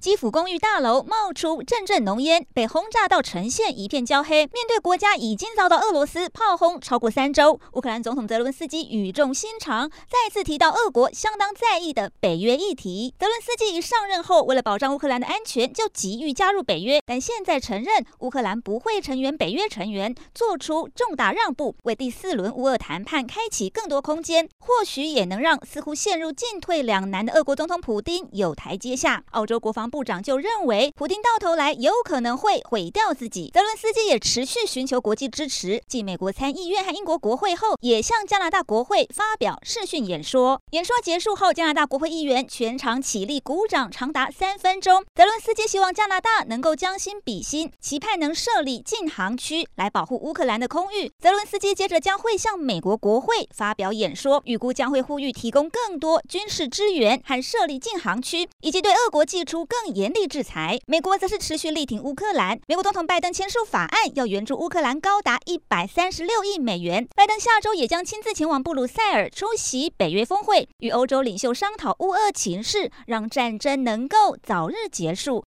基辅公寓大楼冒出阵阵浓烟，被轰炸到呈现一片焦黑。面对国家已经遭到俄罗斯炮轰超过三周，乌克兰总统泽伦斯基语重心长，再次提到俄国相当在意的北约议题。泽伦斯基一上任后，为了保障乌克兰的安全，就急于加入北约，但现在承认乌克兰不会成员北约成员，做出重大让步，为第四轮乌俄谈判开启更多空间，或许也能让似乎陷入进退两难的俄国总统普丁有台阶下。澳洲国防部长就认为，普丁到头来有可能会毁掉自己。泽伦斯基也持续寻求国际支持，继美国参议院和英国国会后，也向加拿大国会发表视讯演说。演说结束后，加拿大国会议员全场起立鼓掌，长达三分钟。泽伦斯基希望加拿大能够将心比心，期盼能设立禁航区来保护乌克兰的空域。泽伦斯基接着将会向美国国会发表演说，预估将会呼吁提供更多军事支援和设立禁航区，以及对俄国寄出更更严厉制裁，美国则是持续力挺乌克兰。美国总统拜登签署法案，要援助乌克兰高达一百三十六亿美元。拜登下周也将亲自前往布鲁塞尔出席北约峰会，与欧洲领袖商讨乌俄情势，让战争能够早日结束。